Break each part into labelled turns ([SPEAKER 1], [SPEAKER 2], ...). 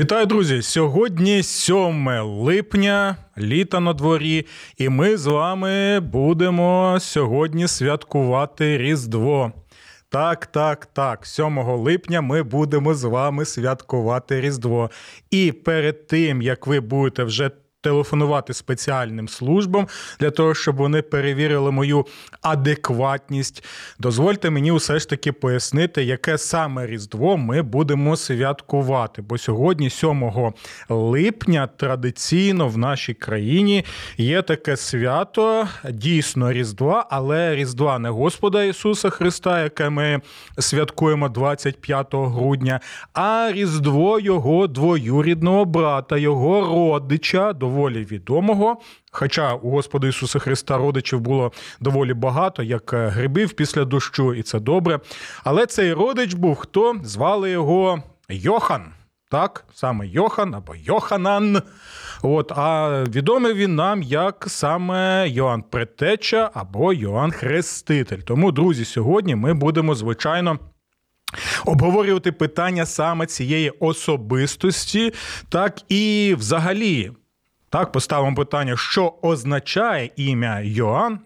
[SPEAKER 1] Вітаю, друзі! Сьогодні 7 липня, літа на дворі, і ми з вами будемо сьогодні святкувати Різдво. Так, так, так. 7 липня ми будемо з вами святкувати Різдво. І перед тим, як ви будете вже телефонувати спеціальним службам для того, щоб вони перевірили мою адекватність. Дозвольте мені усе ж таки пояснити, яке саме Різдво ми будемо святкувати. Бо сьогодні, 7 липня, традиційно в нашій країні є таке свято, дійсно Різдва, але Різдва не Господа Ісуса Христа, яке ми святкуємо 25 грудня, а Різдво Його двоюрідного брата, його родича доволі відомого. Хоча у Господа Ісуса Христа родичів було доволі багато, як е, грибів після дощу, і це добре. Але цей родич був хто? Звали його Йохан. Так, саме Йохан або Йоханан. От, А відомий він нам як саме Йоанн Предтеча або Йоанн Хреститель. Тому, друзі, сьогодні ми будемо, звичайно. Обговорювати питання саме цієї особистості, так і взагалі так, поставимо питання, що означає ім'я Йоанн,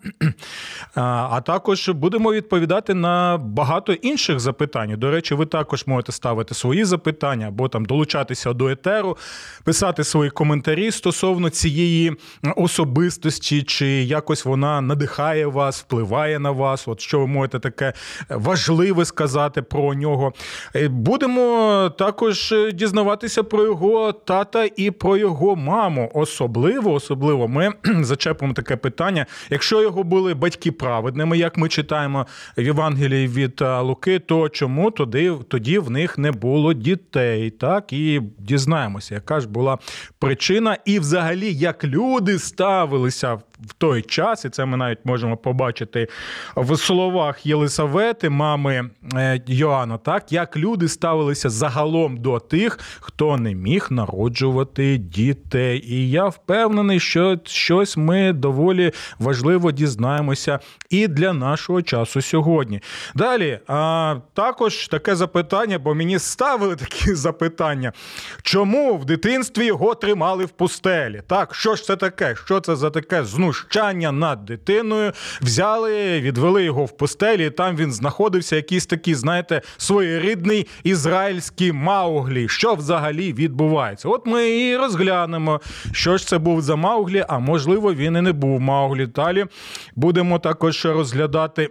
[SPEAKER 1] а також будемо відповідати на багато інших запитань. До речі, ви також можете ставити свої запитання або там долучатися до етеру, писати свої коментарі стосовно цієї особистості, чи якось вона надихає вас, впливає на вас. От що ви можете таке важливе сказати про нього. Е, будемо також дізнаватися про його тата і про його маму особливо, особливо ми зачепимо таке питання. Якщо його були батьки праведними, як ми читаємо в Євангелії від Луки, то чому тоді тоді в них не було дітей? Так і дізнаємося, яка ж була причина, і взагалі як люди ставилися в той час, і це ми навіть можемо побачити в словах Єлисавети, мами е, Йоанна, так як люди ставилися загалом до тих, хто не міг народжувати дітей. І я впевнений, що щось ми доволі важливо дізнаємося і для нашого часу сьогодні. Далі, а також таке запитання, бо мені ставили такі запитання, чому в дитинстві його тримали в пустелі? Так, що ж це таке? Що це за таке знущення? Знущання над дитиною. Взяли, відвели його в постелі. і Там він знаходився, якийсь такий, знаєте, своєрідний ізраїльський Мауглі. Що взагалі відбувається? От ми і розглянемо, що ж це був за Мауглі, а можливо, він і не був Мауглі. Далі будемо також розглядати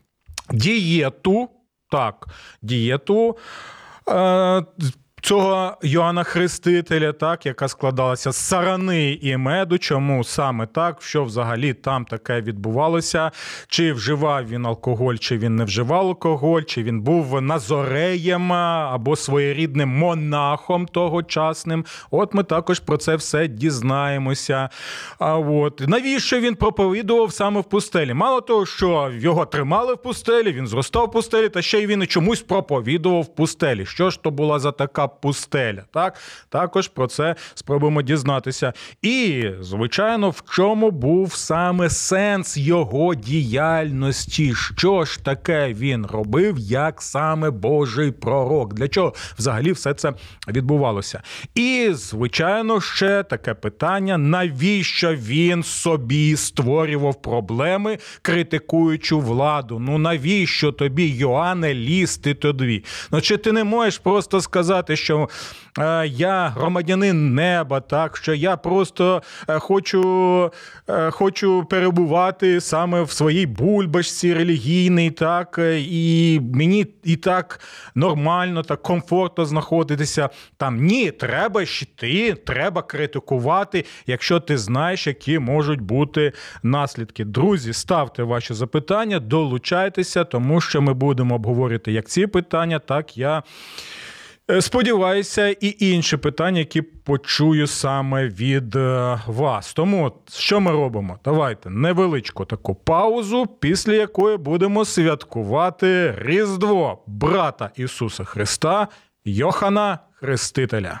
[SPEAKER 1] дієту. Так, дієту. Цього Йоанна Хрестителя, так, яка складалася з сарани і меду. Чому саме так? Що взагалі там таке відбувалося? Чи вживав він алкоголь, чи він не вживав алкоголь, чи він був назореєм або своєрідним монахом тогочасним? От ми також про це все дізнаємося. А от навіщо він проповідував саме в пустелі? Мало того, що його тримали в пустелі, він зростав в пустелі, та ще й він і чомусь проповідував в пустелі. Що ж то була за така пустеля. Так? Також про це спробуємо дізнатися. І, звичайно, в чому був саме сенс його діяльності? Що ж таке він робив, як саме Божий пророк? Для чого взагалі все це відбувалося? І, звичайно, ще таке питання: навіщо він собі створював проблеми, критикуючи владу? Ну навіщо тобі, Йоанне, лізти тобі? Ну чи ти не можеш просто сказати, що е, я громадянин неба, так що я просто е, хочу е, хочу перебувати саме в своїй бульбашці релігійній, так, і мені і так нормально, так комфортно знаходитися там. Ні, треба йти, треба критикувати, якщо ти знаєш, які можуть бути наслідки. Друзі, ставте ваші запитання, долучайтеся, тому що ми будемо обговорити як ці питання, так я Е, сподіваюся, і інші питання, які почую саме від е, вас. Тому що ми робимо? Давайте невеличку таку паузу, після якої будемо святкувати Різдво брата Ісуса Христа, Йохана Хрестителя.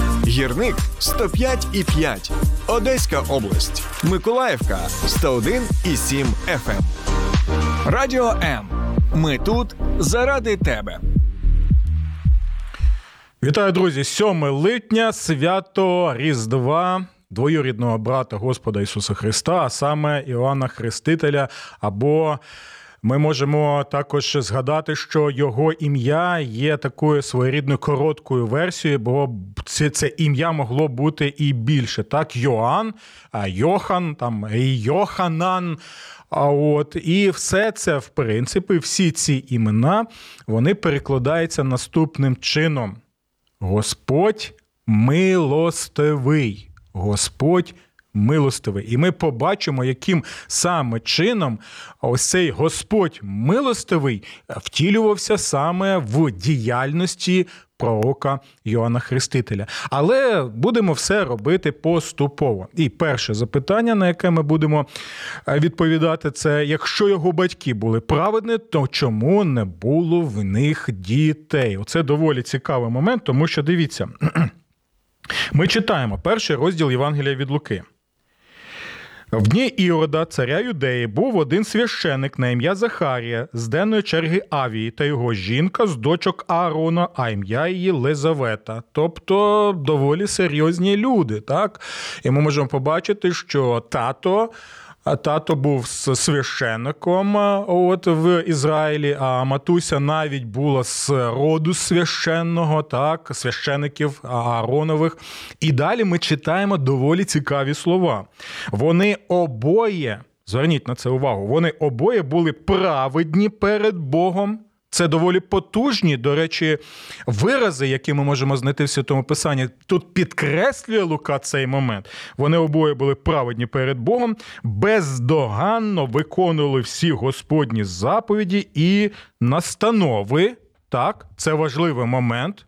[SPEAKER 2] Гірник 105,5. Одеська область. Миколаївка 101,7 FM. Радіо М. Ми тут заради тебе.
[SPEAKER 1] Вітаю, друзі! 7 липня, свято Різдва. Двоюрідного брата Господа Ісуса Христа, а саме Іоанна Хрестителя. Або ми можемо також згадати, що його ім'я є такою своєрідною короткою версією, бо це це ім'я могло бути і більше. Так, Йоанн, Йохан, там Йоханан. А от і все це, в принципі, всі ці імена вони перекладаються наступним чином: Господь милостивий. Господь милостивий. І ми побачимо, яким саме чином ось цей Господь милостивий втілювався саме в діяльності пророка Йоанна Хрестителя. Але будемо все робити поступово. І перше запитання, на яке ми будемо е, відповідати, це якщо його батьки були праведні, то чому не було в них дітей? Оце доволі цікавий момент, тому що дивіться. Ми читаємо перший розділ Євангелія від Луки. В дні Ірода, царя Юдеї, був один священик на ім'я Захарія з денної черги Авії та його жінка з дочок Аарона, а ім'я її Лизавета. Тобто доволі серйозні люди. так? І ми можемо побачити, що тато Тато був священником от в Ізраїлі, а матуся навіть була з роду священного, так, священиків Ааронових. І далі ми читаємо доволі цікаві слова. Вони обоє, зверніть на це увагу, вони обоє були праведні перед Богом. Це доволі потужні, до речі, вирази, які ми можемо знайти в святому писанні. Тут підкреслює Лука цей момент. Вони обоє були праведні перед Богом, бездоганно виконували всі Господні заповіді і настанови. Так, це важливий момент.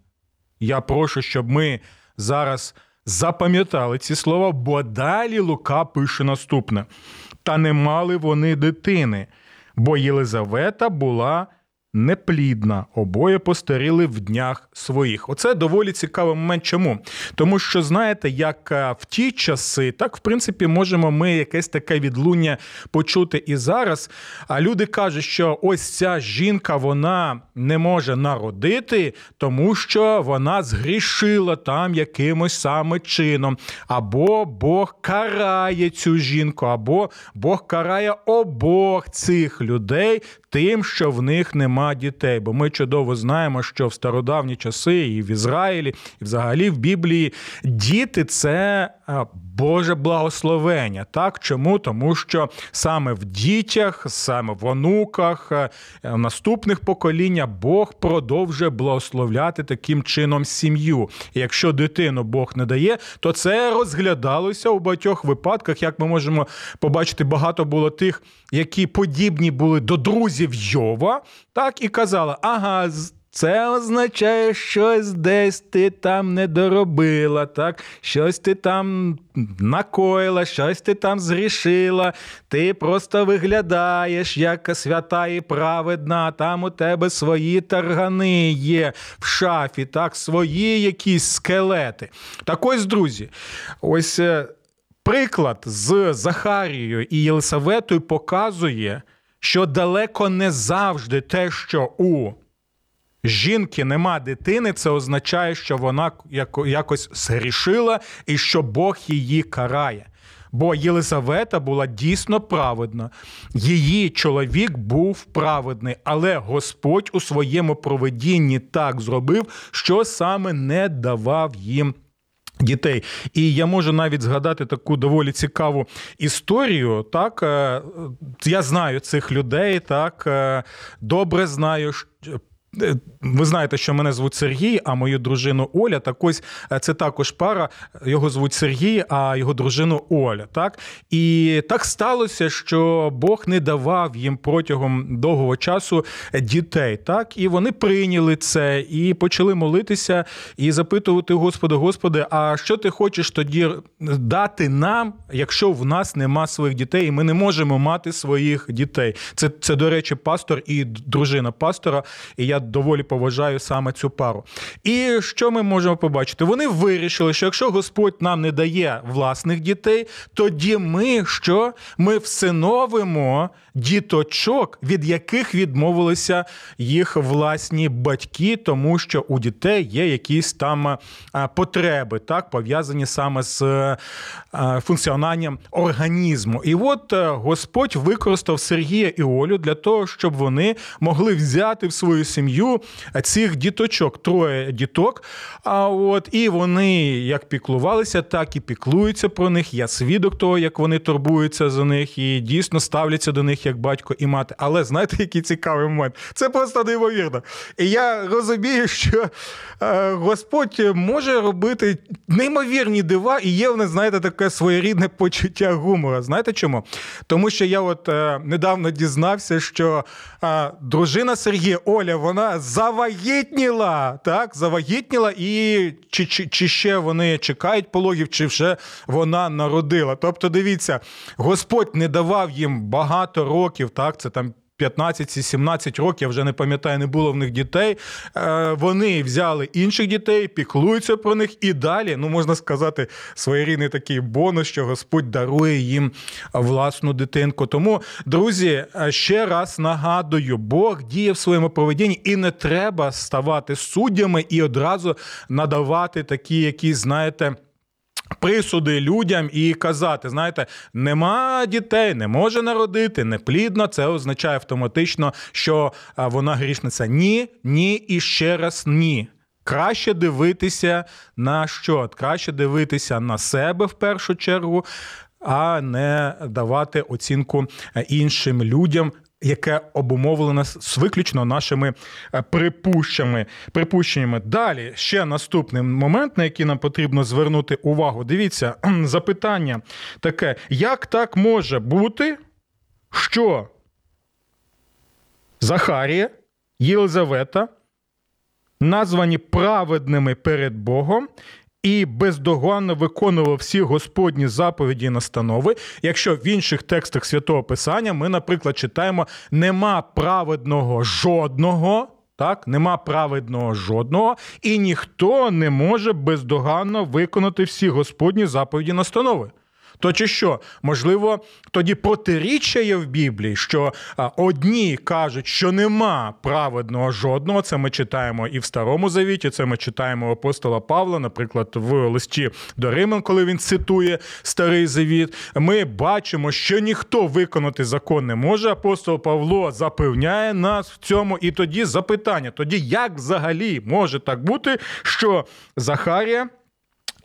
[SPEAKER 1] Я прошу, щоб ми зараз запам'ятали ці слова, бо далі Лука пише наступне: та не мали вони дитини, бо Єлизавета була неплідна, обоє постаріли в днях своїх. Оце доволі цікавий момент. Чому? Тому що, знаєте, як е, в ті часи, так в принципі можемо ми якесь таке відлуння почути і зараз. А люди кажуть, що ось ця жінка вона не може народити, тому що вона згрішила там якимось саме чином. Або Бог карає цю жінку, або Бог карає обох цих людей тим, що в них нема дітей. Бо ми чудово знаємо, що в стародавні часи і в Ізраїлі, і взагалі в Біблії діти це Боже благословення. Так чому? Тому що саме в дітях, саме в онуках, е, в наступних поколіннях Бог продовжує благословляти таким чином сім'ю. І Якщо дитину Бог не дає, то це розглядалося у багатьох випадках. Як ми можемо побачити, багато було тих, які подібні були до друзів Йова, так і казали, ага. Це означає, щось десь ти там не доробила, так? щось ти там накоїла, щось ти там зрішила, ти просто виглядаєш як свята і праведна, там у тебе свої таргани є в шафі, так, свої якісь скелети. Так ось, друзі, ось е, приклад з Захарією і Єлисаветою показує, що далеко не завжди те, що у жінки нема дитини, це означає, що вона якось згрішила і що Бог її карає. Бо Єлизавета була дійсно праведна, її чоловік був праведний, але Господь у своєму проведінні так зробив, що саме не давав їм Дітей, і я можу навіть згадати таку доволі цікаву історію. Так е, я знаю цих людей, так е, добре знаю, ви знаєте, що мене звуть Сергій, а мою дружину Оля. Так ось е, це також пара. Його звуть Сергій, а його дружину Оля. Так і так сталося, що Бог не давав їм протягом довгого часу дітей. Так, і вони прийняли це і почали молитися і запитувати Господа, Господи, а що ти хочеш тоді дати нам, якщо в нас нема своїх дітей, і ми не можемо мати своїх дітей? Це, це до речі, пастор і дружина пастора. І я доволі поважаю саме цю пару. І що ми можемо побачити? Вони вирішили, що якщо Господь нам не дає власних дітей, тоді ми що? Ми всиновимо діточок, від яких відмовилися їх власні батьки, тому що у дітей є якісь там потреби, так пов'язані саме з функціонуванням організму. І от е, Господь використав Сергія і Олю для того, щоб вони могли взяти в свою сім'ю цих діточок, троє діток. А от і вони як піклувалися, так і піклуються про них. Я свідок того, як вони турбуються за них і дійсно ставляться до них як батько і мати. Але знаєте, який цікавий момент? Це просто неймовірно. І я розумію, що е, Господь може робити неймовірні дива, і є в нас, знаєте, таке своєрідне почуття гумора. Знаєте чому? Тому що я от е, недавно дізнався, що е, дружина Сергія Оля, вона завагітніла, так, завагітніла, і чи, чи, чи ще вони чекають пологів, чи вже вона народила. Тобто, дивіться, Господь не давав їм багато років, так, це там 15-17 років, я вже не пам'ятаю, не було в них дітей. Е, вони взяли інших дітей, піклуються про них і далі, ну можна сказати, своєрідний такий бонус, що Господь дарує їм власну дитинку. Тому, друзі, е, ще раз нагадую, Бог діє в своєму поведінні, і не треба ставати суддями і одразу надавати такі, якісь, знаєте. Присуди людям і казати, знаєте, нема дітей, не може народити, неплідно. Це означає автоматично, що вона грішниця. Ні, ні і ще раз ні. Краще дивитися на що? Краще дивитися на себе в першу чергу, а не давати оцінку іншим людям яке обумовлено з виключно нашими е, припущеннями. припущеннями. Далі ще наступний момент, на який нам потрібно звернути увагу. Дивіться, запитання таке: як так може бути, що Захарія, Єлизавета названі праведними перед Богом, і бездоганно виконував всі Господні заповіді і настанови. Якщо в інших текстах святого Писання ми, наприклад, читаємо нема праведного жодного. Так, нема праведного жодного, і ніхто не може бездоганно виконати всі Господні заповіді настанови. То чи що? Можливо, тоді протиріччя є в Біблії, що одні кажуть, що нема праведного жодного. Це ми читаємо і в Старому Завіті, це ми читаємо апостола Павла, наприклад, в листі до Римлян, коли він цитує Старий Завіт. Ми бачимо, що ніхто виконати закон не може. Апостол Павло запевняє нас в цьому. І тоді запитання: тоді як взагалі може так бути, що Захарія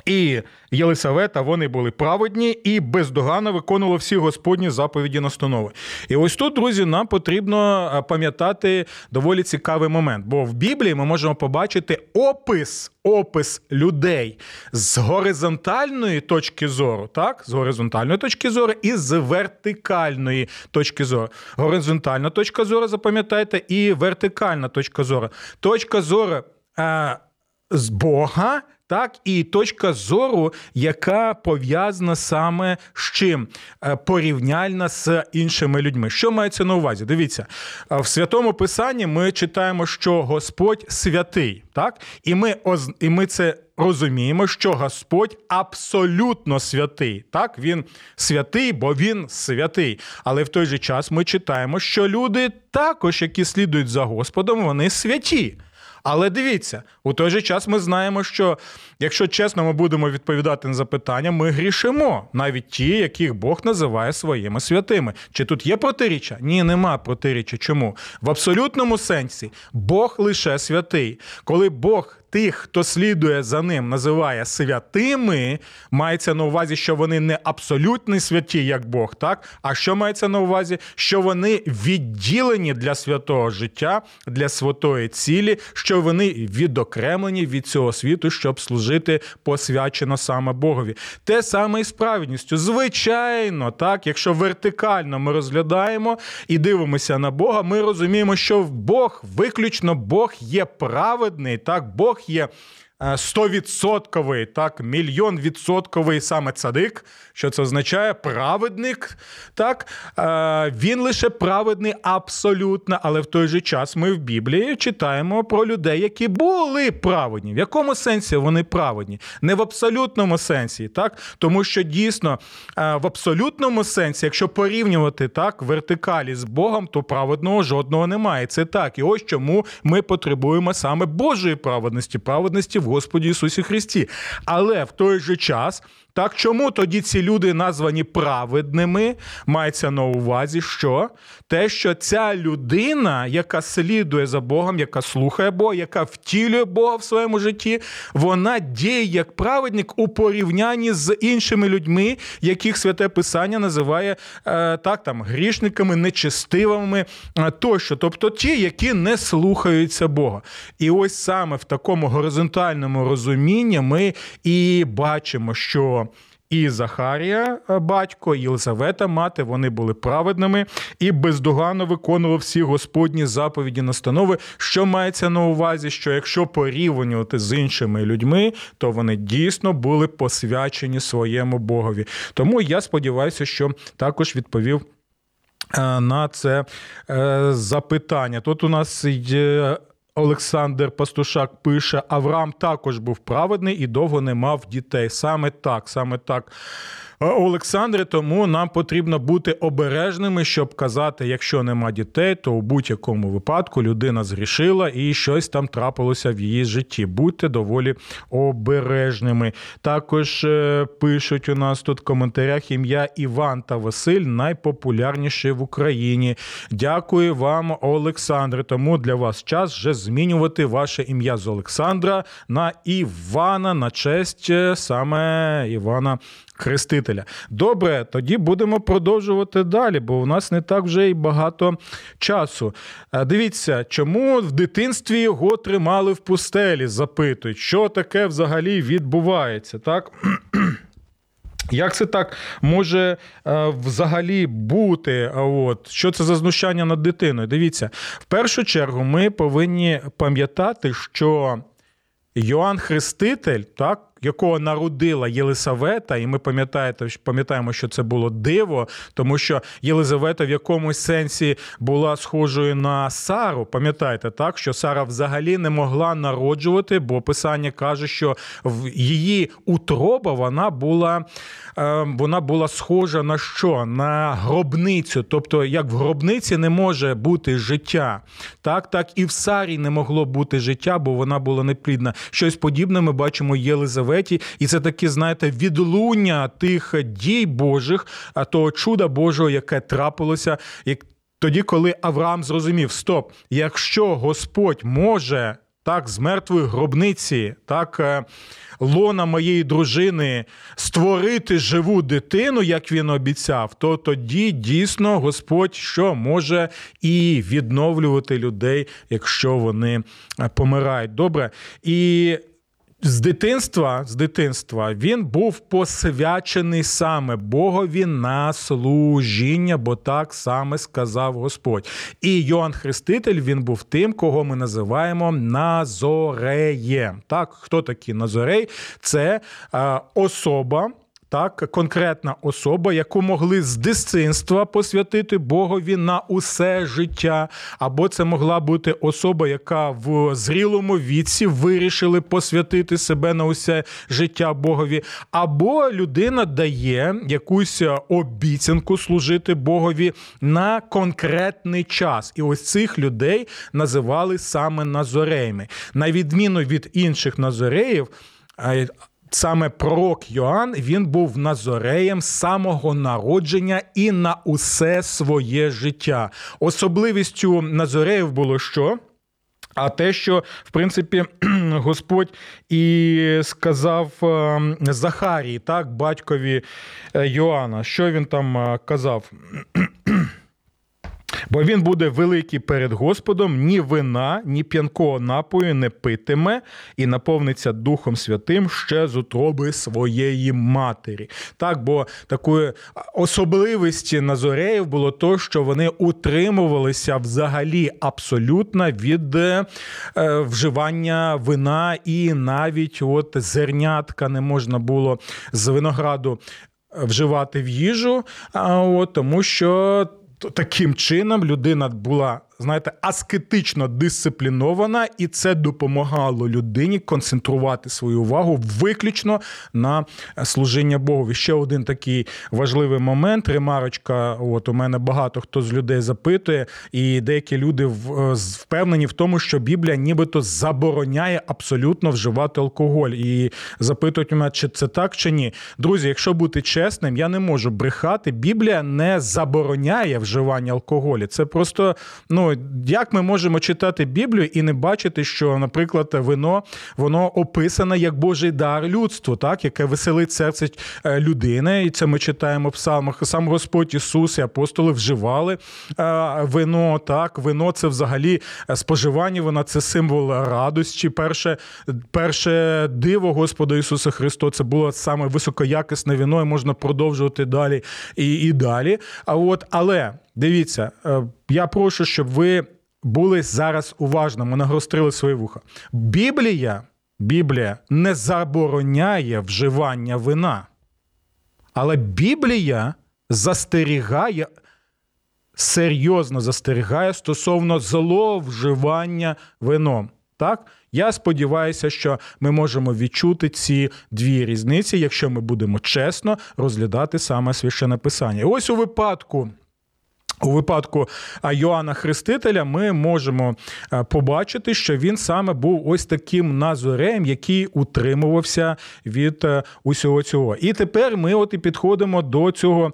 [SPEAKER 1] і Єлисавета вони були праведні і бездоганно виконували всі Господні заповіді настанови. І ось тут, друзі, нам потрібно е, пам'ятати доволі цікавий момент. Бо в Біблії ми можемо побачити опис опис людей з горизонтальної точки зору, так, з горизонтальної точки зору і з вертикальної точки зору. Горизонтальна точка зору, запам'ятайте, і вертикальна точка зору. Точка зору. Е, з Бога так і точка зору, яка пов'язана саме з чим е, порівняльна з іншими людьми. Що мається на увазі? Дивіться, в святому писанні ми читаємо, що Господь святий, так і ми і ми це. Розуміємо, що Господь абсолютно святий. Так, він святий, бо він святий. Але в той же час ми читаємо, що люди також, які слідують за Господом, вони святі. Але дивіться, у той же час ми знаємо, що якщо чесно, ми будемо відповідати на запитання, ми грішимо, навіть ті, яких Бог називає своїми святими. Чи тут є протиріччя? Ні, нема протиріччя. Чому? В абсолютному сенсі Бог лише святий. Коли Бог тих, хто слідує за ним, називає святими, мається на увазі, що вони не абсолютно святі, як Бог, так? А що мається на увазі? Що вони відділені для святого життя, для святої цілі, що вони відокремлені від цього світу, щоб служити посвячено саме Богові. Те саме і з праведністю. Звичайно, так, якщо вертикально ми розглядаємо і дивимося на Бога, ми розуміємо, що Бог виключно Бог є праведний, так, Бог є. Е, стовідсотковий, так, мільйон відсотковий саме цадик, що це означає праведник. Так, е, Він лише праведний абсолютно, але в той же час ми в Біблії читаємо про людей, які були праведні. В якому сенсі вони праведні? Не в абсолютному сенсі, так? Тому що дійсно е, в абсолютному сенсі, якщо порівнювати так, вертикалі з Богом, то праведного жодного немає. Це так. І ось чому ми потребуємо саме Божої праведності, праведності в Господі Ісусі Христі. Але в той же час так чому тоді ці люди названі праведними? Мається на увазі, що те, що ця людина, яка слідує за Богом, яка слухає Бога, яка втілює Бога в своєму житті, вона діє як праведник у порівнянні з іншими людьми, яких святе Писання називає е, так там грішниками, нечестивими е, тощо, тобто ті, які не слухаються Бога. І ось саме в такому горизонтальному розумінні ми і бачимо, що і Захарія, е, батько, і Єлизавета, мати, вони були праведними і бездоганно виконували всі господні заповіді настанови, що мається на увазі, що якщо порівнювати з іншими людьми, то вони дійсно були посвячені своєму Богові. Тому я сподіваюся, що також відповів. Е, на це е, запитання. Тут у нас є Олександр Пастушак пише: Авраам також був праведний і довго не мав дітей. Саме так, саме так. Олександре, тому нам потрібно бути обережними, щоб казати, якщо нема дітей, то у будь-якому випадку людина згрішила і щось там трапилося в її житті. Будьте доволі обережними. Також е, пишуть у нас тут в коментарях ім'я Іван та Василь найпопулярніші в Україні. Дякую вам, Олександре. Тому для вас час вже змінювати ваше ім'я з Олександра на Івана на честь е, саме Івана Хрестителя. Добре, тоді будемо продовжувати далі, бо у нас не так вже й багато часу. Дивіться, чому в дитинстві його тримали в пустелі? Запитують, що таке взагалі відбувається, так? Як це так може е, взагалі бути? От що це за знущання над дитиною? Дивіться, в першу чергу ми повинні пам'ятати, що Йоанн Хреститель, так, якого народила Єлисавета, і ми пам'ятаємо, що це було диво, тому що Єлизавета в якомусь сенсі була схожою на Сару. Пам'ятаєте, так що Сара взагалі не могла народжувати, бо писання каже, що в її утроба вона була е, вона була схожа на що? На гробницю. Тобто, як в гробниці не може бути життя, так так і в Сарі не могло бути життя, бо вона була неплідна. Щось подібне ми бачимо Єлизаветі Єлизаветі, і це таке, знаєте, відлуння тих дій Божих, того чуда Божого, яке трапилося, як тоді, коли Авраам зрозумів: стоп, якщо Господь може так з мертвої гробниці, так. Е, лона моєї дружини створити живу дитину, як він обіцяв, то тоді дійсно Господь що може і відновлювати людей, якщо вони е, помирають. Добре. І з дитинства з дитинства він був посвячений саме Богові на служіння, бо так саме сказав Господь. І Йоанн Хреститель він був тим, кого ми називаємо Назореєм. Так, хто такий Назорей? Це е, особа так, конкретна особа, яку могли з дитинства посвятити Богові на усе життя, або це могла бути особа, яка в зрілому віці вирішили посвятити себе на усе життя Богові, або людина дає якусь обіцянку служити Богові на конкретний час. І ось цих людей називали саме назореями. На відміну від інших назореїв саме пророк Йоанн він був назореєм самого народження і на усе своє життя. Особливістю назореїв було що? А те, що в принципі Господь і сказав ем, Захарії, так, батькові е, Йоанна, що він там е, казав? Бо він буде великий перед Господом, ні вина, ні п'янкого напою не питиме і наповниться Духом Святим ще з утроби своєї матері. Так, бо такої особливості Назореїв було то, що вони утримувалися взагалі абсолютно від е, вживання вина, і навіть от зернятка не можна було з винограду вживати в їжу, а от тому що таким чином людина була знаєте, аскетично дисциплінована, і це допомагало людині концентрувати свою увагу виключно на служіння Богові. Ще один такий важливий момент. Ремарочка, от у мене багато хто з людей запитує, і деякі люди впевнені в тому, що Біблія нібито забороняє абсолютно вживати алкоголь. І запитують мене, чи це так, чи ні. Друзі, якщо бути чесним, я не можу брехати. Біблія не забороняє вживання алкоголю. Це просто ну як ми можемо читати Біблію і не бачити, що, наприклад, вино воно описане як Божий дар людству, так яке веселить серце е, людини, і це ми читаємо в псалмах. Сам Господь Ісус і апостоли вживали е, вино. Так, вино це взагалі е, споживання. Вона це символ радості. Перше, перше диво Господа Ісуса Христа це було саме високоякісне вино, і можна продовжувати далі і, і далі. А от але. Дивіться, е, я прошу, щоб ви були зараз уважними, нагострили свої вуха. Біблія, Біблія не забороняє вживання вина. Але Біблія застерігає, серйозно застерігає стосовно зловживання вином. Так? Я сподіваюся, що ми можемо відчути ці дві різниці, якщо ми будемо чесно розглядати саме священне писання. І ось у випадку. У випадку Йоанна Хрестителя ми можемо побачити, що він саме був ось таким назореєм, який утримувався від е, усього цього. І тепер ми от і підходимо до цього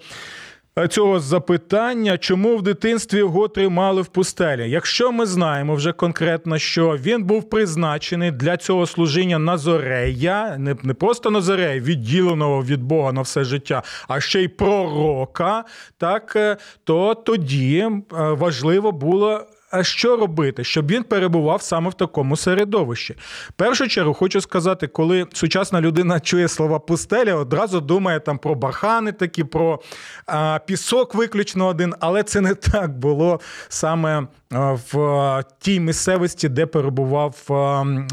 [SPEAKER 1] цього запитання, чому в дитинстві його тримали в пустелі. Якщо ми знаємо вже конкретно, що він був призначений для цього служіння Назорея, не не просто Назорея, відділеного від Бога на все життя, а ще й пророка, так е, то тоді е, важливо було а що робити, щоб він перебував саме в такому середовищі? Першу чергу хочу сказати, коли сучасна людина чує слова пустеля, одразу думає там про бархани, такі про а, пісок виключно один, але це не так було саме в тій місцевості, де перебував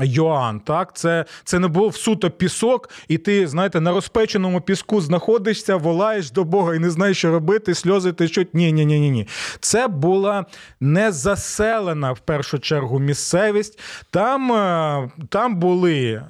[SPEAKER 1] Йоанн. Так, це це не був суто пісок, і ти, знаєте, на розпеченому піску знаходишся, волаєш до Бога і не знаєш, що робити, сльози течуть. Ні, ні, ні, ні, ні. Це була незаселена в першу чергу місцевість. Там, Там були.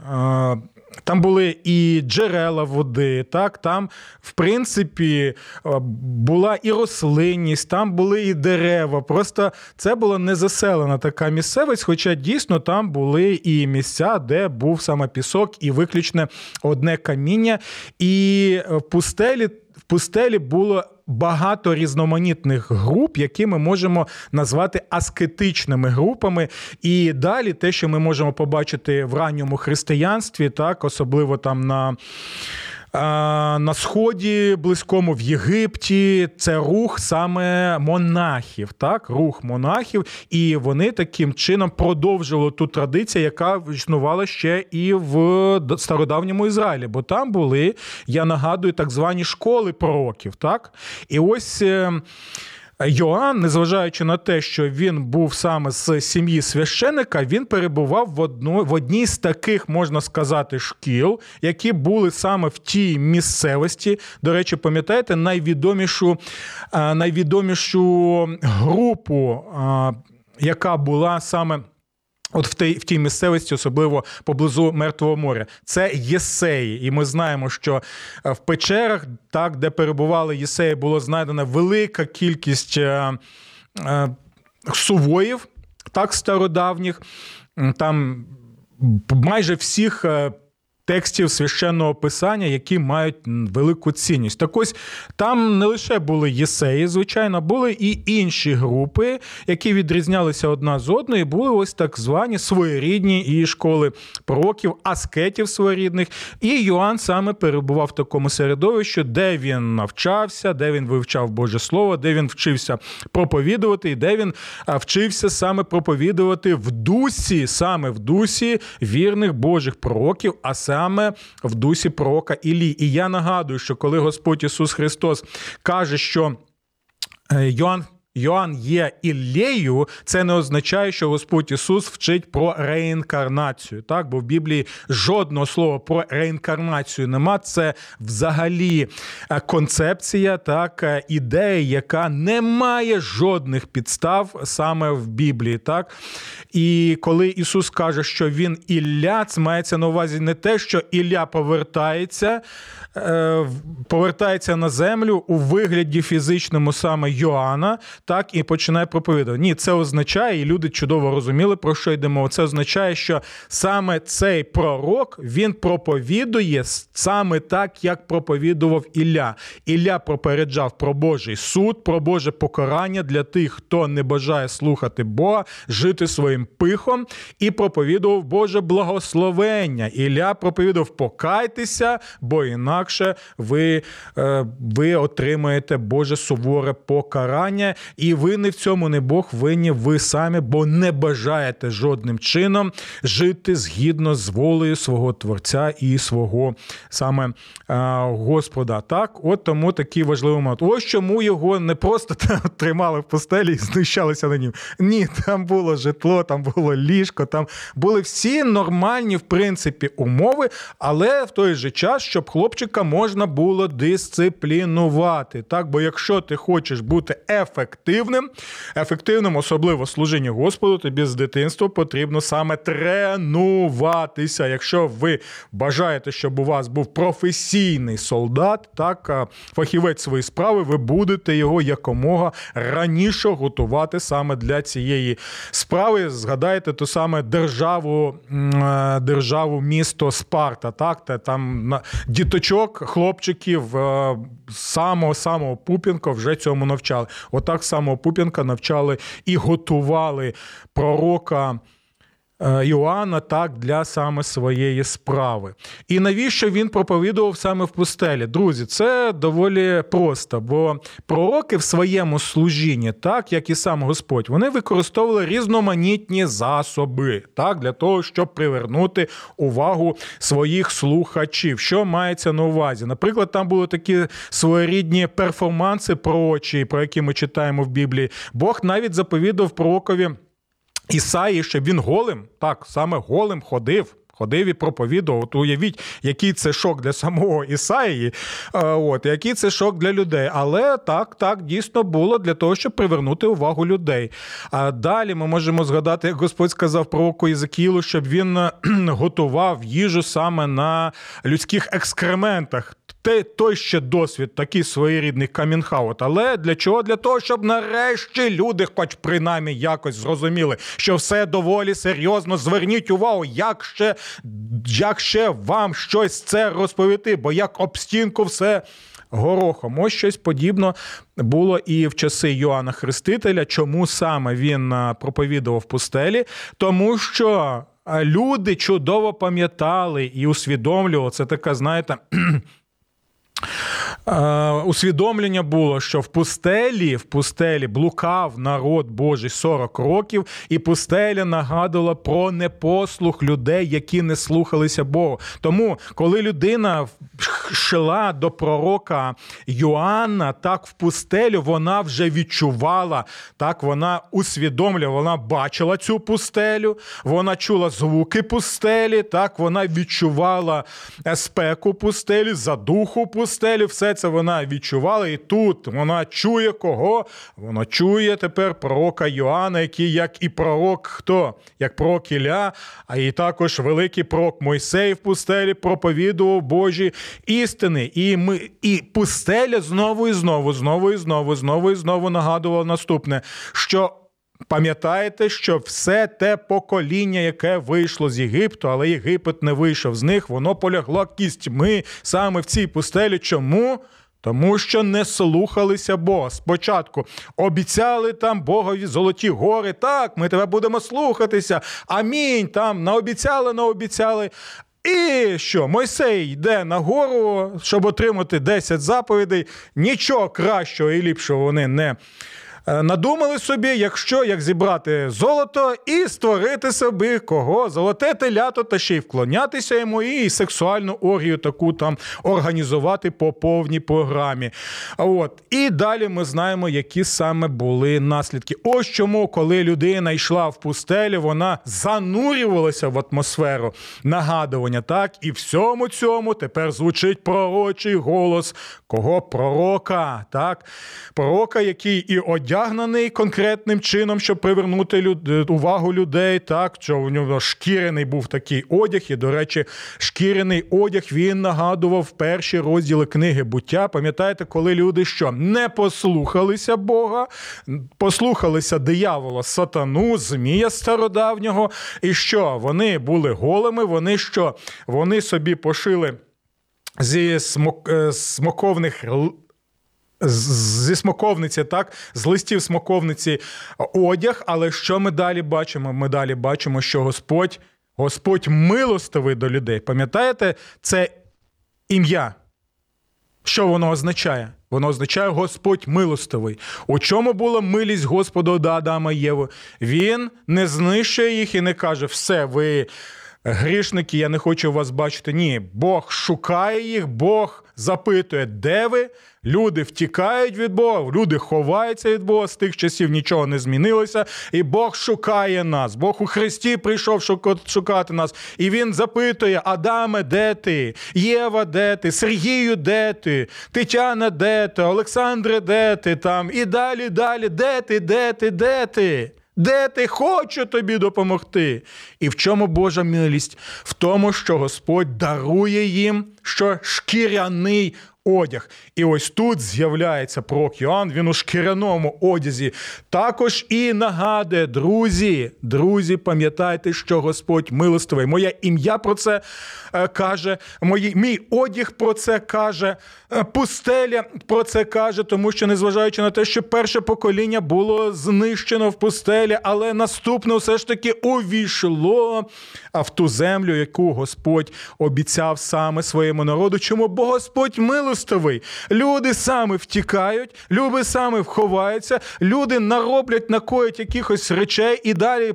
[SPEAKER 1] Там були і джерела води, так там, в принципі, е, була і рослинність, там були і дерева. Просто це була незаселена така місцевість, хоча дійсно там були і місця, де був саме пісок, і виключне одне каміння. І в пустелі в пустелі було багато різноманітних груп, які ми можемо назвати аскетичними групами. І далі те, що ми можемо побачити в ранньому християнстві, так особливо там на на сході близькому в Єгипті це рух саме монахів, так, рух монахів, і вони таким чином продовжили ту традицію, яка існувала ще і в стародавньому Ізраїлі. Бо там були, я нагадую, так звані школи пророків. так, І ось. Е, Йоанн, незважаючи на те, що він був саме з сім'ї священика, він перебував в одну, в одній з таких, можна сказати, шкіл, які були саме в тій місцевості. До речі, пам'ятаєте, найвідомішу, найвідомішу групу, яка була саме. От в тій в тій місцевості, особливо поблизу Мертвого моря, це єсеї, і ми знаємо, що е, в печерах, так де перебували єсеї, було знайдена велика кількість е, е, сувоїв, так стародавніх. Там майже всіх. Текстів священного писання, які мають велику цінність. Так ось там не лише були єсеї, звичайно, були і інші групи, які відрізнялися одна з одної, були ось так звані своєрідні і школи пророків, аскетів своєрідних. І Йоанн саме перебував в такому середовищі, де він навчався, де він вивчав Боже Слово, де він вчився проповідувати, і де він вчився саме проповідувати в дусі, саме в дусі вірних Божих пророків. а саме в дусі пророка Ілі. І я нагадую, що коли Господь Ісус Христос каже, що е, Йоанн Йоанн є Іллею, це не означає, що Господь Ісус вчить про реінкарнацію. Так, бо в Біблії жодного слова про реінкарнацію нема. Це взагалі е, концепція, так, е, ідея, яка не має жодних підстав саме в Біблії. Так. І коли Ісус каже, що Він Ілля, це мається на увазі не те, що Ілля повертається, е, повертається на землю у вигляді фізичному саме Йоанна так і починає проповідати. Ні, це означає, і люди чудово розуміли, про що йдемо. Це означає, що саме цей пророк він проповідує саме так, як проповідував Ілля. Ілля пропереджав про Божий суд, про Боже покарання для тих, хто не бажає слухати Бога, жити своїм пихом, і проповідував Боже благословення. Ілля проповідував покайтеся, бо інакше ви, е, ви отримаєте Боже суворе покарання і ви не в цьому не Бог винні ви самі, бо не бажаєте жодним чином жити згідно з волею свого Творця і свого саме Господа. Так, от тому такий важливий момент. Ось чому його не просто тримали в постелі і знущалися на ним. Ні, там було житло, там було ліжко, там були всі нормальні, в принципі, умови, але в той же час, щоб хлопчика можна було дисциплінувати. Так, бо якщо ти хочеш бути ефективним, ефективним. Ефективним, особливо служіння Господу, тобі з дитинства потрібно саме тренуватися. Якщо ви бажаєте, щоб у вас був професійний солдат, так фахівець своєї справи, ви будете його якомога раніше готувати саме для цієї справи. Згадайте ту саме державу, е, державу місто Спарта. Так, Та там діточок, хлопчиків е, самого самого Пупінка вже цьому навчали. Отак само Пупінка навчали і готували пророка. Е, Іоанна так для саме своєї справи. І навіщо він проповідував саме в пустелі? Друзі, це доволі просто, бо пророки в своєму служінні, так як і сам Господь, вони використовували різноманітні засоби так, для того, щоб привернути увагу своїх слухачів. Що мається на увазі? Наприклад, там були такі своєрідні перформанси пророчі, про які ми читаємо в Біблії. Бог навіть заповідав пророкові. Ісаї, щоб він голим, так, саме голим ходив. Ходив і проповідував. От уявіть, який це шок для самого Ісаї, от, який це шок для людей. Але так, так, дійсно було для того, щоб привернути увагу людей. А далі ми можемо згадати, як Господь сказав пророку Єзекілу, щоб він готував їжу саме на людських екскрементах те, той ще досвід, такий своєрідний камінхаут. Але для чого? Для того, щоб нарешті люди, хоч принаймні якось зрозуміли, що все доволі серйозно. Зверніть увагу, як ще як ще вам щось це розповісти, бо як об стінку все. Горохом, ось щось подібно було і в часи Йоанна Хрестителя. Чому саме він проповідував пустелі? Тому що люди чудово пам'ятали і усвідомлювали це така, знаєте. Е, усвідомлення було, що в пустелі в пустелі блукав народ Божий 40 років, і пустеля нагадувала про непослух людей, які не слухалися Богу. Тому, коли людина шла до пророка Йоанна, так в пустелю вона вже відчувала, так вона усвідомлювала, вона бачила цю пустелю, вона чула звуки пустелі, так вона відчувала спеку пустелі, задуху пустелі. Все це вона відчувала, і тут вона чує кого? Вона чує тепер пророка Йоанна, який як і пророк хто? Як пророк Ілля, а і також великий пророк Мойсей в пустелі проповідував Божі істини. І ми, і пустеля знову і знову, знову і знову, знову і знову нагадувала наступне, що Пам'ятаєте, що все те покоління, яке вийшло з Єгипту, але Єгипет не вийшов з них, воно полягло кістьми саме в цій пустелі. Чому? Тому що не слухалися Бога. Спочатку обіцяли там Богові золоті гори. Так, ми тебе будемо слухатися. Амінь. Там наобіцяли, наобіцяли. І що Мойсей йде на гору, щоб отримати 10 заповідей. Нічого кращого і ліпшого вони не надумали собі, якщо як зібрати золото і створити собі кого золоте телято, та ще й вклонятися йому, і сексуальну оргію таку там організувати по повній програмі. От і далі ми знаємо, які саме були наслідки. Ось чому, коли людина йшла в пустелі, вона занурювалася в атмосферу нагадування. Так, і всьому цьому тепер звучить пророчий голос кого пророка, так, пророка, який і одягнений одягнений конкретним чином, щоб привернути люд... увагу людей. Так, що у нього шкірений був такий одяг, і, до речі, шкірений одяг він нагадував перші розділи книги буття. Пам'ятаєте, коли люди що не послухалися Бога, послухалися диявола, сатану, змія стародавнього, і що вони були голими, вони що? Вони собі пошили. Зі смок... Е, смоковних зі смоковниці, так, з листів смоковниці одяг. Але що ми далі бачимо? Ми далі бачимо, що Господь, Господь милостивий до людей. Пам'ятаєте, це ім'я? Що воно означає? Воно означає Господь милостивий. У чому була милість Господа до Адама і Єви? Він не знищує їх і не каже, все, ви грішники, я не хочу вас бачити. Ні, Бог шукає їх, Бог запитує, де ви. Люди втікають від Бога, люди ховаються від Бога, з тих часів нічого не змінилося, і Бог шукає нас. Бог у Христі прийшов шукати нас. І Він запитує: Адаме, де ти? Єва, де ти? Сергію, де ти? Тетяна, де ти? Олександре, де ти? Там? І далі, далі, де ти, де ти, де ти? Де ти хочу тобі допомогти? І в чому Божа милість? В тому, що Господь дарує їм що шкіряний одяг. І ось тут з'являється пророк Йоанн, він у шкіряному одязі. Також і нагадує, друзі, друзі, пам'ятайте, що Господь милостивий. Моє ім'я про це е, каже, мої, мій одяг про це каже, е, пустеля про це каже, тому що, незважаючи на те, що перше покоління було знищено в пустелі, але наступне все ж таки увійшло в ту землю, яку Господь обіцяв саме своєму народу. Чому? Бо Господь милостивий. Люди саме втікають, люди саме вховаються, люди нароблять, накоять якихось речей і далі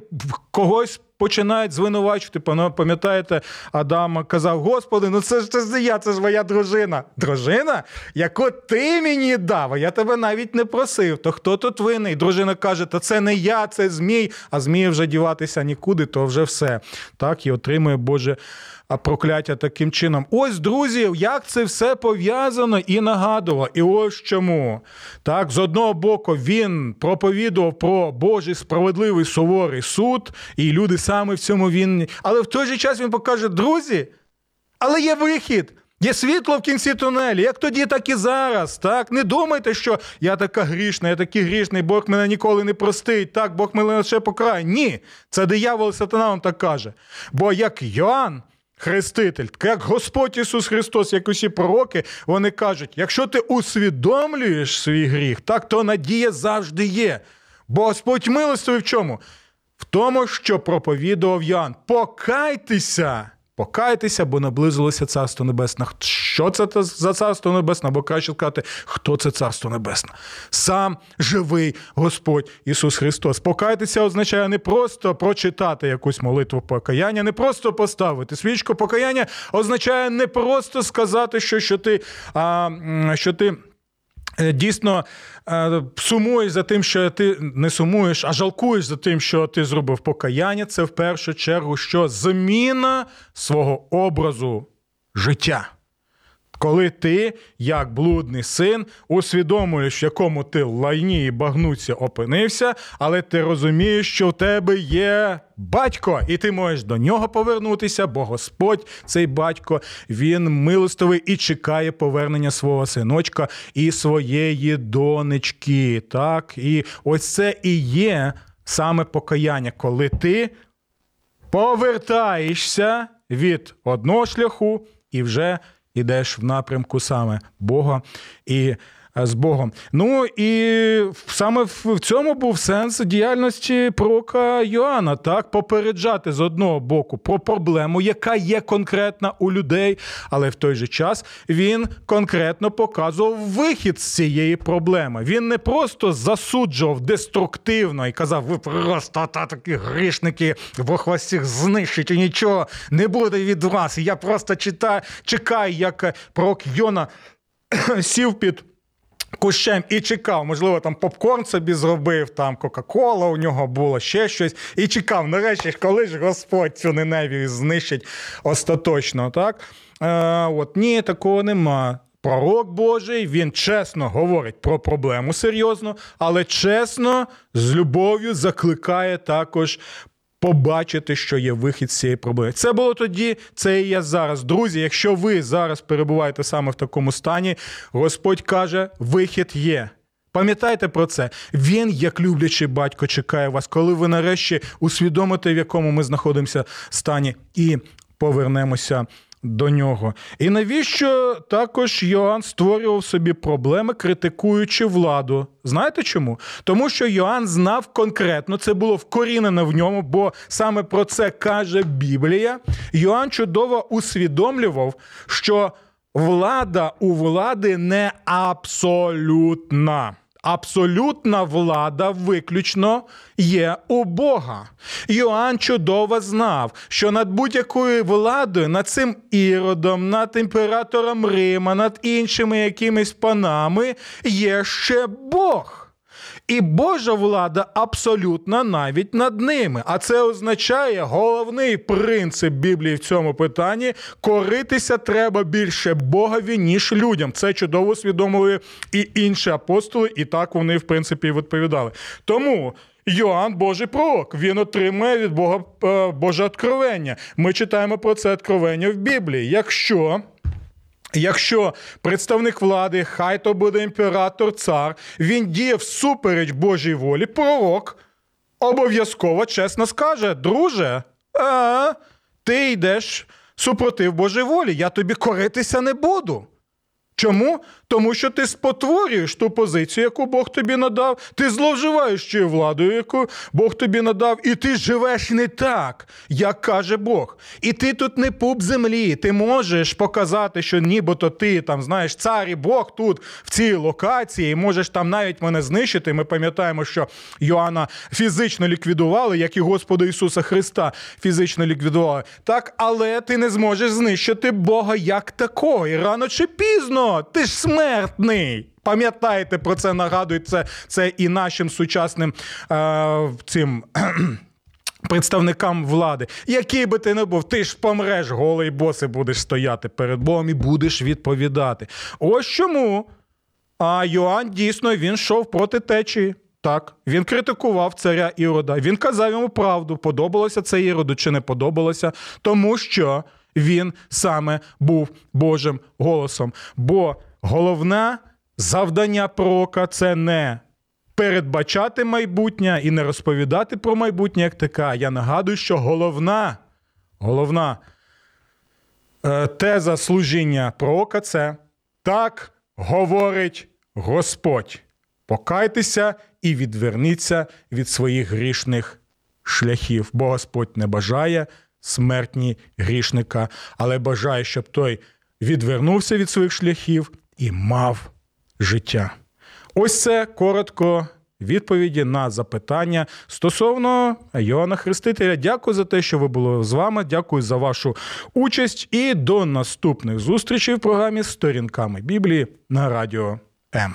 [SPEAKER 1] когось. Починають звинувачувати. Пам'ятаєте, Адам казав: Господи, ну це ж це я, це ж моя дружина. Дружина, яку ти мені дав, а я тебе навіть не просив. То хто тут винний? Дружина каже: Та це не я, це Змій, а Змій вже діватися нікуди, то вже все. Так, і отримує Боже прокляття таким чином. Ось, друзі, як це все пов'язано і нагадувало. І ось чому. Так, з одного боку, він проповідував про Божий справедливий суворий суд, і люди саме в цьому він. Але в той же час він покаже, друзі, але є вихід. Є світло в кінці тунелі, як тоді, так і зараз. Так, не думайте, що я така грішна, я такий грішний, Бог мене ніколи не простить. Так, Бог мене ще покарає. Ні, це диявол сатана вам так каже. Бо як Йоанн, Хреститель, як Господь Ісус Христос, як усі пророки, вони кажуть: якщо ти усвідомлюєш свій гріх, так то надія завжди є. Бо Господь милостивий в чому? В тому, що проповідував Ян. Покайтеся! Покайтеся, бо наблизилося Царство Небесне. Що це за Царство Небесне? Або краще сказати, хто це Царство Небесне? Сам живий Господь Ісус Христос. Покайтеся означає не просто прочитати якусь молитву покаяння, не просто поставити свічку покаяння означає не просто сказати, що, що ти. а, що ти дійсно е, сумуєш за тим, що ти не сумуєш, а жалкуєш за тим, що ти зробив покаяння. Це в першу чергу що зміна свого образу життя. Коли ти, як блудний син, усвідомлюєш, в якому ти лайні і багнуці опинився, але ти розумієш, що в тебе є батько, і ти можеш до нього повернутися, бо Господь, цей батько, він милостивий і чекає повернення свого синочка і своєї донечки. Так, і ось це і є саме покаяння, коли ти повертаєшся від одного шляху і вже йдеш в напрямку саме Бога. І з Богом. Ну і саме в цьому був сенс діяльності пророка Йоанна, так попереджати з одного боку про проблему, яка є конкретна у людей, але в той же час він конкретно показував вихід з цієї проблеми. Він не просто засуджував деструктивно і казав: ви просто та такі грішники, Бог вас всіх знищить і нічого не буде від вас. Я просто читаю, чекаю, як пророк Йона сів під кущем і чекав, можливо, там попкорн собі зробив, там Кока-Кола у нього було, ще щось. І чекав, нарешті, коли ж Господь цю ненавість знищить остаточно. так? Е, от Ні, такого нема. Пророк Божий, він чесно говорить про проблему серйозно, але чесно, з любов'ю закликає також побачити, що є вихід з цієї проблеми. Це було тоді, це і є зараз. Друзі, якщо ви зараз перебуваєте саме в такому стані, Господь каже, вихід є. Пам'ятайте про це. Він, як люблячий батько, чекає вас, коли ви нарешті усвідомите, в якому ми знаходимося стані, і повернемося до нього. І навіщо також Йоанн створював собі проблеми, критикуючи владу? Знаєте чому? Тому що Йоанн знав конкретно, це було вкорінено в ньому, бо саме про це каже Біблія. Йоанн чудово усвідомлював, що влада у влади не абсолютна абсолютна влада виключно є у Бога. Йоанн чудово знав, що над будь-якою владою, над цим іродом, над імператором Рима, над іншими якимись панами є ще Бог. І Божа влада абсолютна навіть над ними. А це означає головний принцип Біблії в цьому питанні: коритися треба більше Богові, ніж людям. Це чудово усвідомили і інші апостоли, і так вони, в принципі, відповідали. Тому. Йоанн Божий пророк, він отримує від Бога е, Боже откровення. Ми читаємо про це откровення в Біблії. Якщо Якщо представник влади, хай то буде імператор, цар, він діє всупереч Божій волі, пророк обов'язково чесно скаже: друже, а, ти йдеш супротив Божій волі, я тобі коритися не буду. Чому? Тому що ти спотворюєш ту позицію, яку Бог тобі надав, ти зловживаєш цією владою, яку Бог тобі надав, і ти живеш не так, як каже Бог. І ти тут не пуп землі. Ти можеш показати, що нібито ти там знаєш цар і Бог тут в цій локації, і можеш там навіть мене знищити. Ми пам'ятаємо, що Йоанна фізично ліквідували, як і Господа Ісуса Христа фізично ліквідували. Так, але ти не зможеш знищити Бога як такого. І рано чи пізно ти ж безсмертний. Пам'ятайте про це, нагадують це це і нашим сучасним е, цим. Представникам влади, який би ти не був, ти ж помреш, голий боси будеш стояти перед Богом і будеш відповідати. Ось чому. А Йоанн дійсно він йшов проти течії. Так, він критикував царя Ірода. Він казав йому правду, подобалося це Іроду чи не подобалося, тому що він саме був Божим голосом. Бо головне завдання пророка це не передбачати майбутнє і не розповідати про майбутнє як таке. Я нагадую, що головна, головна е, теза служіння пророка це так говорить Господь. Покайтеся і відверніться від своїх грішних шляхів, бо Господь не бажає смертні грішника, але бажає, щоб той відвернувся від своїх шляхів і мав життя. Ось це коротко. Відповіді на запитання стосовно Йоанна Хрестителя. Дякую за те, що ви були з вами. Дякую за вашу участь і до наступних зустрічей в програмі Сторінками Біблії на радіо М.